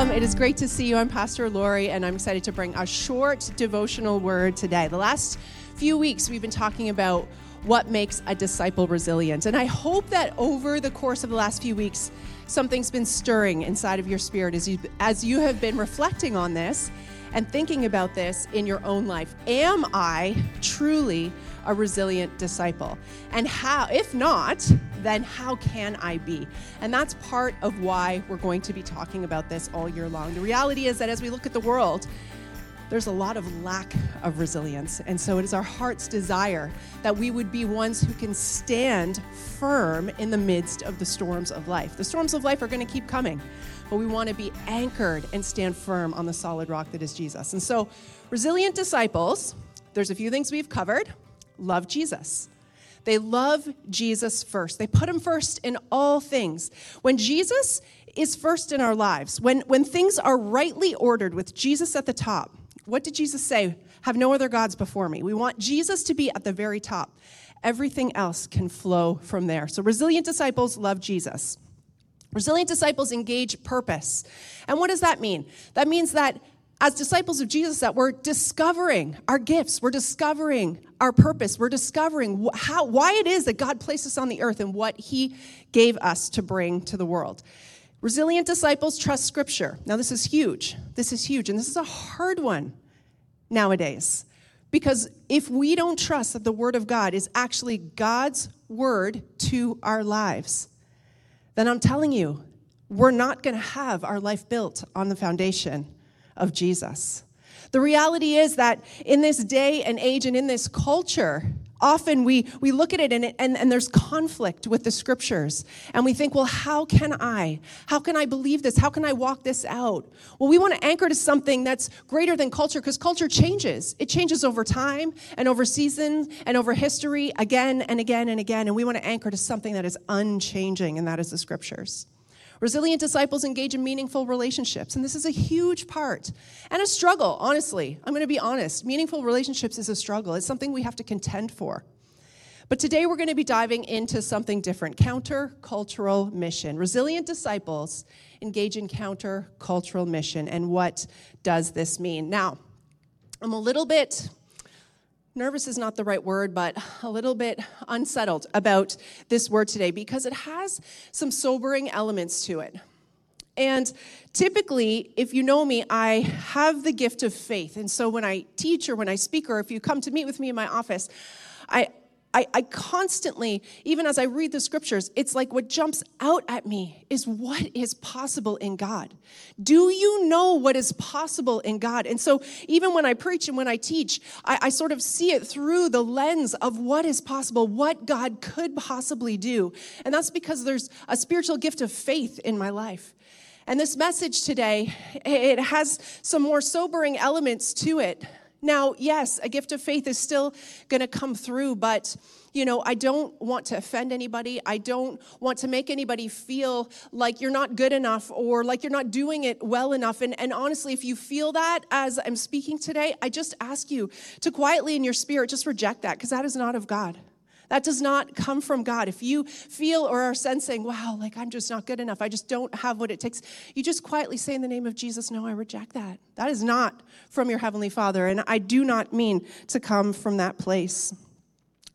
Welcome. It is great to see you. I'm Pastor Lori, and I'm excited to bring a short devotional word today. The last few weeks, we've been talking about what makes a disciple resilient. And I hope that over the course of the last few weeks, something's been stirring inside of your spirit as you, as you have been reflecting on this and thinking about this in your own life. Am I truly a resilient disciple? And how, if not, then how can I be? And that's part of why we're going to be talking about this all year long. The reality is that as we look at the world, there's a lot of lack of resilience. And so it is our heart's desire that we would be ones who can stand firm in the midst of the storms of life. The storms of life are going to keep coming but we want to be anchored and stand firm on the solid rock that is Jesus. And so, resilient disciples, there's a few things we've covered. Love Jesus. They love Jesus first. They put him first in all things. When Jesus is first in our lives, when, when things are rightly ordered with Jesus at the top, what did Jesus say? Have no other gods before me. We want Jesus to be at the very top. Everything else can flow from there. So, resilient disciples love Jesus. Resilient disciples engage purpose. And what does that mean? That means that as disciples of Jesus that we're discovering our gifts, we're discovering our purpose, we're discovering how why it is that God placed us on the earth and what he gave us to bring to the world. Resilient disciples trust scripture. Now this is huge. This is huge and this is a hard one nowadays. Because if we don't trust that the word of God is actually God's word to our lives, then I'm telling you, we're not going to have our life built on the foundation of Jesus. The reality is that in this day and age and in this culture, often we, we look at it and, and, and there's conflict with the scriptures. And we think, well, how can I? How can I believe this? How can I walk this out? Well, we want to anchor to something that's greater than culture because culture changes. It changes over time and over seasons and over history again and again and again. And we want to anchor to something that is unchanging, and that is the scriptures. Resilient disciples engage in meaningful relationships, and this is a huge part and a struggle, honestly. I'm going to be honest. Meaningful relationships is a struggle, it's something we have to contend for. But today we're going to be diving into something different counter-cultural mission. Resilient disciples engage in counter-cultural mission, and what does this mean? Now, I'm a little bit nervous is not the right word, but a little bit unsettled about this word today because it has some sobering elements to it. And typically, if you know me, I have the gift of faith. And so when I teach or when I speak, or if you come to meet with me in my office, I, I, I, constantly, even as I read the scriptures, it's like what jumps out at me is what is possible in God. Do you know what is possible in God? And so, even when I preach and when I teach, I, I sort of see it through the lens of what is possible, what God could possibly do. And that's because there's a spiritual gift of faith in my life. And this message today, it has some more sobering elements to it now, yes, a gift of faith is still going to come through, but you know, I don't want to offend anybody. I don't want to make anybody feel like you're not good enough or like you're not doing it well enough. And, and honestly, if you feel that as I'm speaking today, I just ask you to quietly in your spirit just reject that because that is not of God. That does not come from God. If you feel or are sensing, wow, like I'm just not good enough, I just don't have what it takes, you just quietly say in the name of Jesus, no, I reject that. That is not from your Heavenly Father. And I do not mean to come from that place.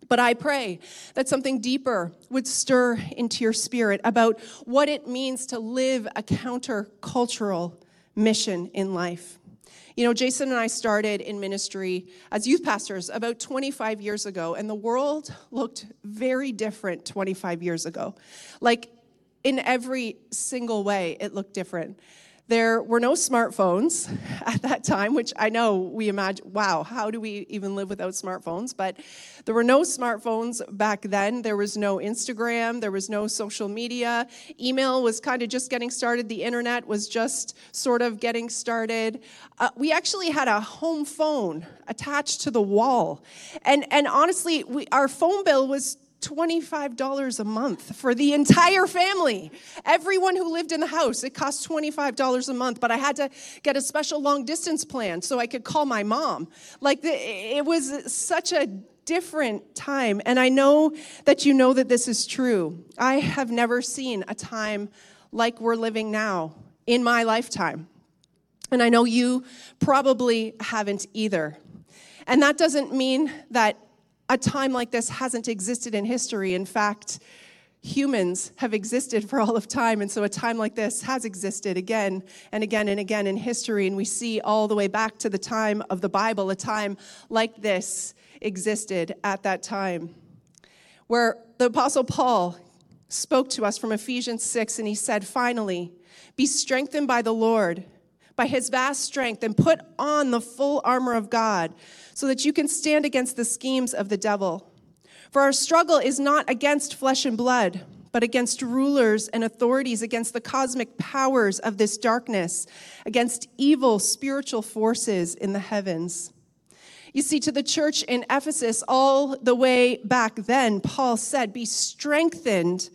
But I pray that something deeper would stir into your spirit about what it means to live a countercultural mission in life. You know, Jason and I started in ministry as youth pastors about 25 years ago, and the world looked very different 25 years ago. Like, in every single way, it looked different. There were no smartphones at that time, which I know we imagine, wow, how do we even live without smartphones? But there were no smartphones back then. There was no Instagram, there was no social media. Email was kind of just getting started, the internet was just sort of getting started. Uh, we actually had a home phone attached to the wall. And, and honestly, we, our phone bill was $25 a month for the entire family. Everyone who lived in the house, it cost $25 a month, but I had to get a special long distance plan so I could call my mom. Like, the, it was such a different time. And I know that you know that this is true. I have never seen a time like we're living now in my lifetime. And I know you probably haven't either. And that doesn't mean that a time like this hasn't existed in history. In fact, humans have existed for all of time. And so a time like this has existed again and again and again in history. And we see all the way back to the time of the Bible, a time like this existed at that time. Where the Apostle Paul spoke to us from Ephesians 6, and he said, Finally, be strengthened by the Lord, by his vast strength, and put on the full armor of God so that you can stand against the schemes of the devil. For our struggle is not against flesh and blood, but against rulers and authorities, against the cosmic powers of this darkness, against evil spiritual forces in the heavens. You see, to the church in Ephesus, all the way back then, Paul said, Be strengthened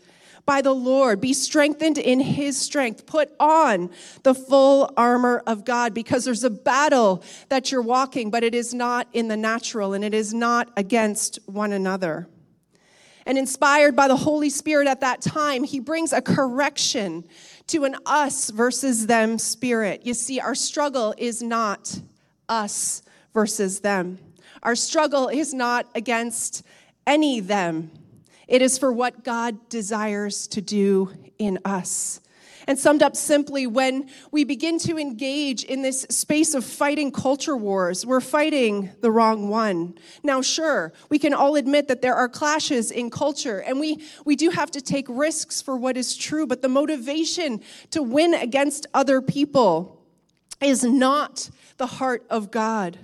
by the Lord. Be strengthened in his strength. Put on the full armor of God because there's a battle that you're walking, but it is not in the natural and it is not against one another. And inspired by the Holy Spirit at that time, he brings a correction to an us versus them spirit. You see, our struggle is not us versus them. Our struggle is not against any them. It is for what God desires to do in us. And summed up simply, when we begin to engage in this space of fighting culture wars, we're fighting the wrong one. Now, sure, we can all admit that there are clashes in culture, and we, we do have to take risks for what is true, but the motivation to win against other people is not the heart of God.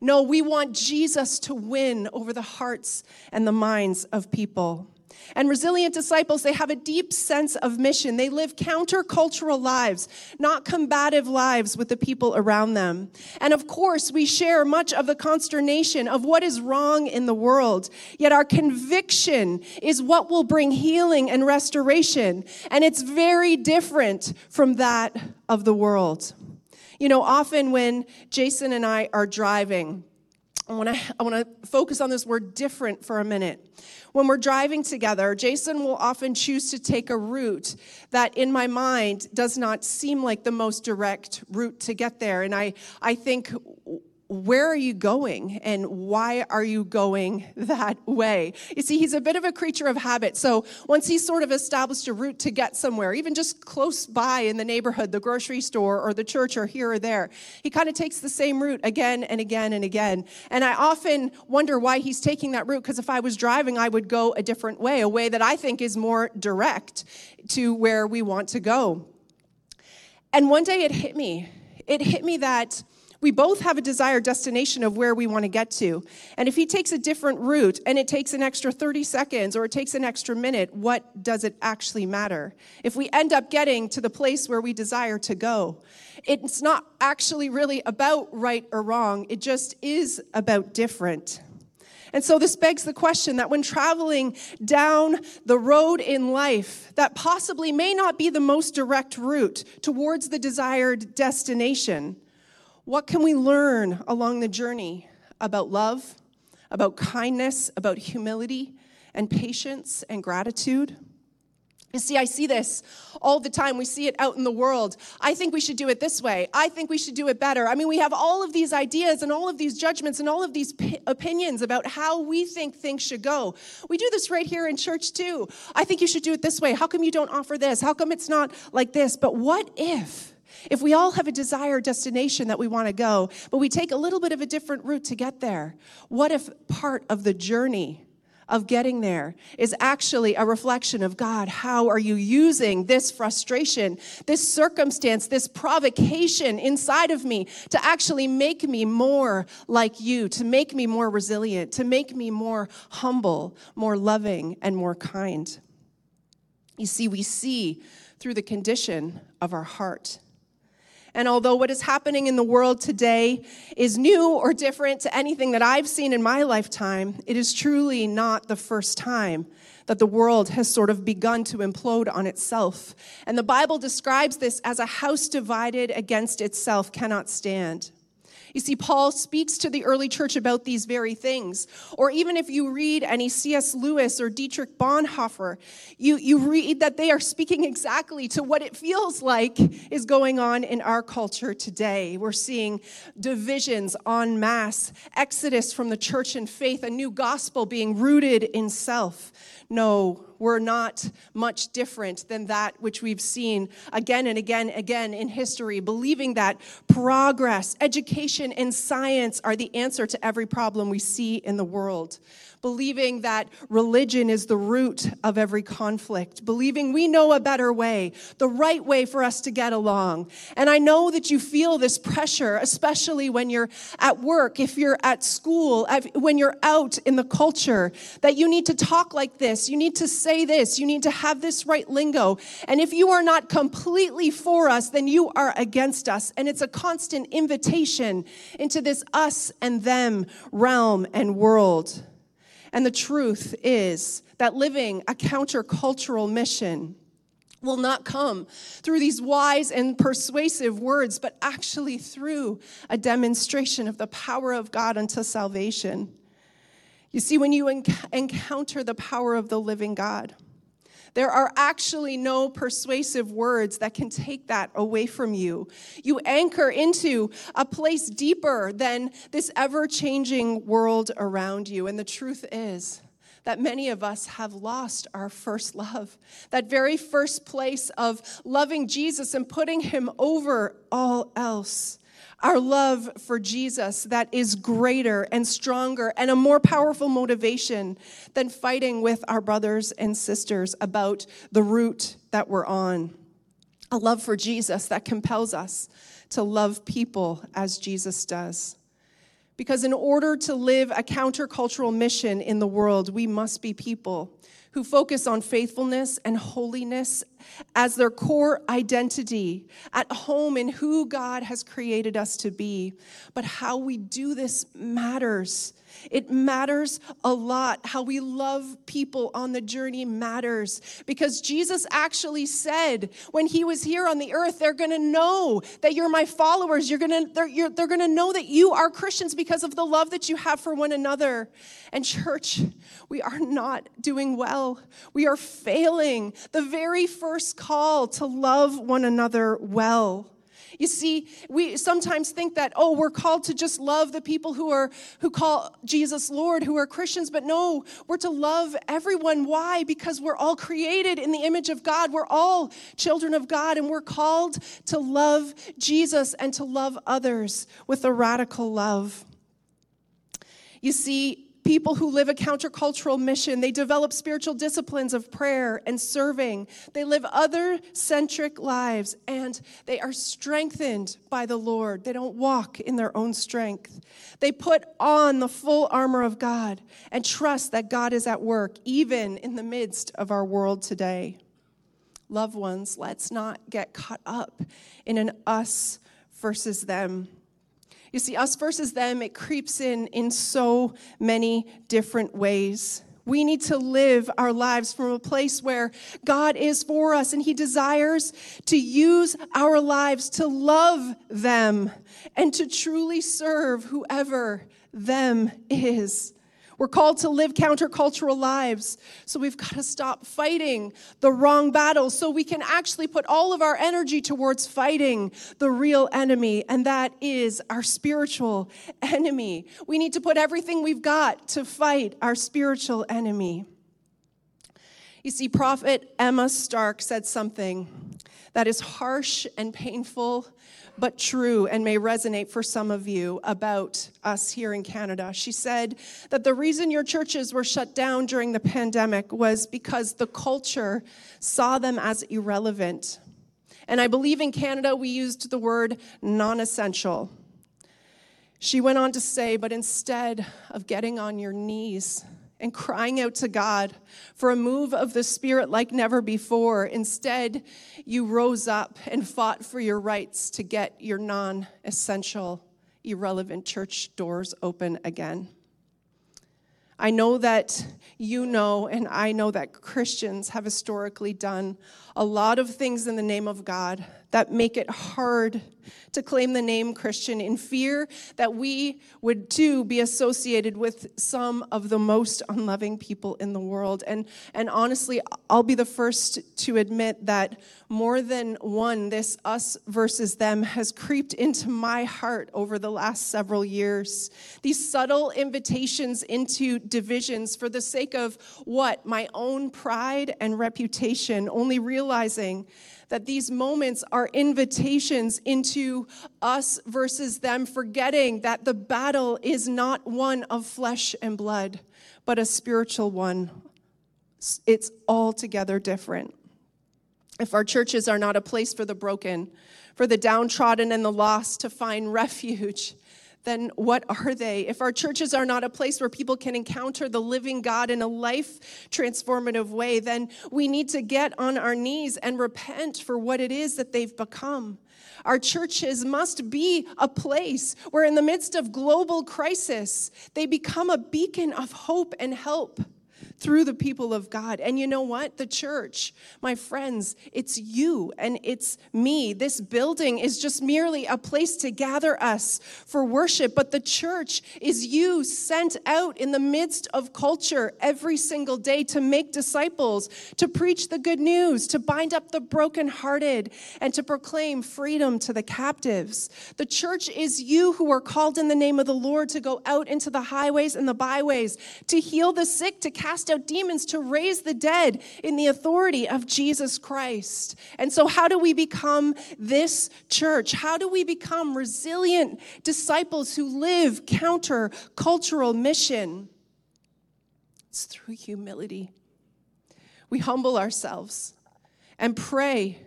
No, we want Jesus to win over the hearts and the minds of people. And resilient disciples, they have a deep sense of mission. They live countercultural lives, not combative lives with the people around them. And of course, we share much of the consternation of what is wrong in the world. Yet our conviction is what will bring healing and restoration. And it's very different from that of the world. You know, often when Jason and I are driving, I want to I want to focus on this word different for a minute. When we're driving together, Jason will often choose to take a route that in my mind does not seem like the most direct route to get there and I I think where are you going and why are you going that way? You see, he's a bit of a creature of habit. So once he's sort of established a route to get somewhere, even just close by in the neighborhood, the grocery store or the church or here or there, he kind of takes the same route again and again and again. And I often wonder why he's taking that route because if I was driving, I would go a different way, a way that I think is more direct to where we want to go. And one day it hit me. It hit me that we both have a desired destination of where we want to get to. And if he takes a different route and it takes an extra 30 seconds or it takes an extra minute, what does it actually matter? If we end up getting to the place where we desire to go, it's not actually really about right or wrong, it just is about different. And so this begs the question that when traveling down the road in life that possibly may not be the most direct route towards the desired destination, what can we learn along the journey about love, about kindness, about humility and patience and gratitude? You see, I see this all the time. We see it out in the world. I think we should do it this way. I think we should do it better. I mean, we have all of these ideas and all of these judgments and all of these p- opinions about how we think things should go. We do this right here in church too. I think you should do it this way. How come you don't offer this? How come it's not like this? But what if? If we all have a desired destination that we want to go, but we take a little bit of a different route to get there, what if part of the journey of getting there is actually a reflection of God. How are you using this frustration, this circumstance, this provocation inside of me to actually make me more like you, to make me more resilient, to make me more humble, more loving, and more kind? You see, we see through the condition of our heart. And although what is happening in the world today is new or different to anything that I've seen in my lifetime, it is truly not the first time that the world has sort of begun to implode on itself. And the Bible describes this as a house divided against itself cannot stand. You see, Paul speaks to the early church about these very things. Or even if you read any C.S. Lewis or Dietrich Bonhoeffer, you, you read that they are speaking exactly to what it feels like is going on in our culture today. We're seeing divisions en masse, exodus from the church and faith, a new gospel being rooted in self. No, we're not much different than that which we've seen again and again again in history, believing that progress, education, and science are the answer to every problem we see in the world believing that religion is the root of every conflict, believing we know a better way, the right way for us to get along. And I know that you feel this pressure, especially when you're at work, if you're at school, when you're out in the culture, that you need to talk like this, you need to say this, you need to have this right lingo. And if you are not completely for us, then you are against us. And it's a constant invitation into this us and them realm and world. And the truth is that living a countercultural mission will not come through these wise and persuasive words, but actually through a demonstration of the power of God unto salvation. You see, when you encounter the power of the living God, there are actually no persuasive words that can take that away from you. You anchor into a place deeper than this ever changing world around you. And the truth is, that many of us have lost our first love. That very first place of loving Jesus and putting him over all else our love for Jesus that is greater and stronger and a more powerful motivation than fighting with our brothers and sisters about the route that we're on. A love for Jesus that compels us to love people as Jesus does. Because in order to live a countercultural mission in the world, we must be people who focus on faithfulness and holiness as their core identity at home in who God has created us to be. But how we do this matters. It matters a lot. How we love people on the journey matters because Jesus actually said when he was here on the earth, they're going to know that you're my followers. You're going to they're, they're going to know that you are Christians because of the love that you have for one another. And church, we are not doing well. We are failing. The very first call to love one another well. You see, we sometimes think that, oh, we're called to just love the people who are who call Jesus Lord, who are Christians, but no, we're to love everyone. Why? Because we're all created in the image of God. We're all children of God, and we're called to love Jesus and to love others with a radical love. You see, people who live a countercultural mission. They develop spiritual disciplines of prayer and serving. They live other centric lives and they are strengthened by the Lord. They don't walk in their own strength. They put on the full armor of God and trust that God is at work, even in the midst of our world today. Loved ones, let's not get caught up in an us versus them you see, us versus them, it creeps in in so many different ways. We need to live our lives from a place where God is for us and He desires to use our lives to love them and to truly serve whoever them is. We're called to live countercultural lives. So we've got to stop fighting the wrong battles so we can actually put all of our energy towards fighting the real enemy, and that is our spiritual enemy. We need to put everything we've got to fight our spiritual enemy. You see, Prophet Emma Stark said something that is harsh and painful but true and may resonate for some of you about us here in Canada. She said that the reason your churches were shut down during the pandemic was because the culture saw them as irrelevant. And I believe in Canada we used the word non essential. She went on to say, but instead of getting on your knees, and crying out to God for a move of the Spirit like never before. Instead, you rose up and fought for your rights to get your non essential, irrelevant church doors open again. I know that you know, and I know that Christians have historically done a lot of things in the name of God that make it hard to claim the name Christian in fear that we would too be associated with some of the most unloving people in the world. And, and honestly, I'll be the first to admit that more than one, this us versus them has creeped into my heart over the last several years. These subtle invitations into divisions for the sake of what? My own pride and reputation, only realizing that these moments are invitations into us versus them, forgetting that the battle is not one of flesh and blood, but a spiritual one. It's altogether different. If our churches are not a place for the broken, for the downtrodden and the lost to find refuge, then what are they? If our churches are not a place where people can encounter the living God in a life transformative way, then we need to get on our knees and repent for what it is that they've become. Our churches must be a place where, in the midst of global crisis, they become a beacon of hope and help through the people of God. And you know what? The church, my friends, it's you and it's me. This building is just merely a place to gather us for worship, but the church is you sent out in the midst of culture every single day to make disciples, to preach the good news, to bind up the brokenhearted, and to proclaim freedom to the captives. The church is you who are called in the name of the Lord to go out into the highways and the byways, to heal the sick, to cast out demons, to raise the dead in the authority of Jesus Christ. And so, how do we become this church? How do we become resilient disciples who live counter cultural mission? It's through humility. We humble ourselves and pray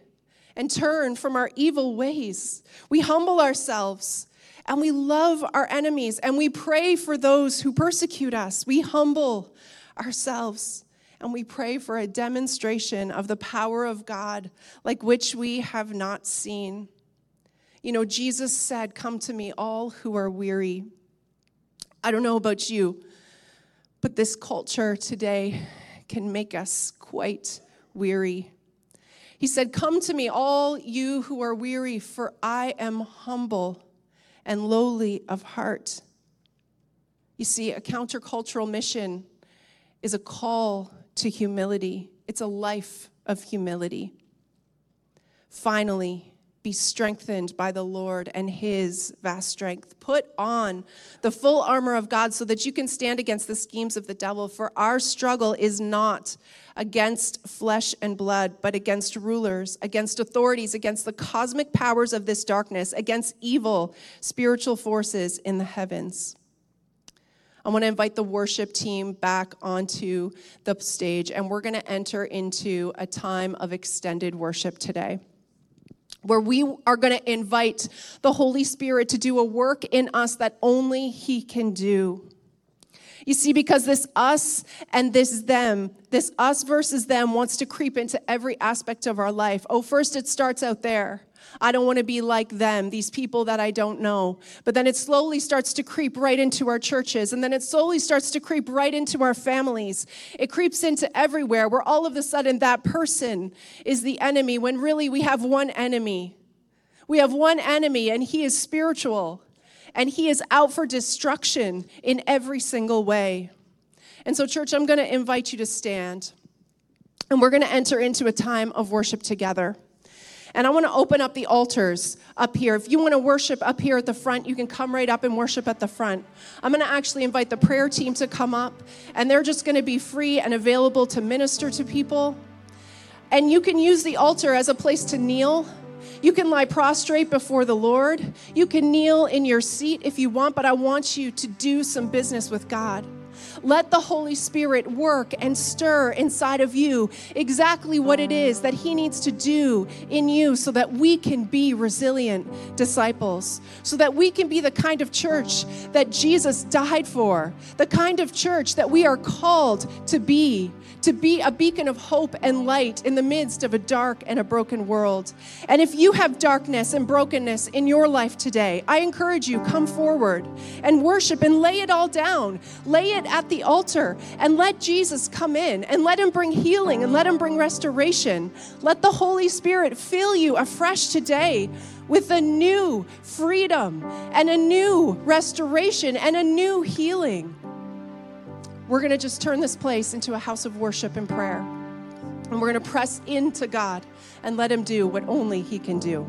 and turn from our evil ways. We humble ourselves and we love our enemies and we pray for those who persecute us. We humble ourselves and we pray for a demonstration of the power of God like which we have not seen. You know, Jesus said, Come to me, all who are weary. I don't know about you, but this culture today can make us quite weary. He said, Come to me, all you who are weary, for I am humble and lowly of heart. You see, a countercultural mission is a call to humility, it's a life of humility. Finally, be strengthened by the Lord and his vast strength. Put on the full armor of God so that you can stand against the schemes of the devil. For our struggle is not against flesh and blood, but against rulers, against authorities, against the cosmic powers of this darkness, against evil spiritual forces in the heavens. I want to invite the worship team back onto the stage, and we're going to enter into a time of extended worship today where we are going to invite the Holy Spirit to do a work in us that only He can do. You see, because this us and this them, this us versus them wants to creep into every aspect of our life. Oh, first it starts out there. I don't want to be like them, these people that I don't know. But then it slowly starts to creep right into our churches. And then it slowly starts to creep right into our families. It creeps into everywhere where all of a sudden that person is the enemy when really we have one enemy. We have one enemy, and he is spiritual, and he is out for destruction in every single way. And so, church, I'm going to invite you to stand, and we're going to enter into a time of worship together. And I want to open up the altars up here. If you want to worship up here at the front, you can come right up and worship at the front. I'm going to actually invite the prayer team to come up, and they're just going to be free and available to minister to people. And you can use the altar as a place to kneel. You can lie prostrate before the Lord. You can kneel in your seat if you want, but I want you to do some business with God. Let the Holy Spirit work and stir inside of you exactly what it is that He needs to do in you so that we can be resilient disciples, so that we can be the kind of church that Jesus died for, the kind of church that we are called to be to be a beacon of hope and light in the midst of a dark and a broken world. And if you have darkness and brokenness in your life today, I encourage you come forward and worship and lay it all down. Lay it At the altar and let Jesus come in and let him bring healing and let him bring restoration. Let the Holy Spirit fill you afresh today with a new freedom and a new restoration and a new healing. We're going to just turn this place into a house of worship and prayer. And we're going to press into God and let Him do what only He can do.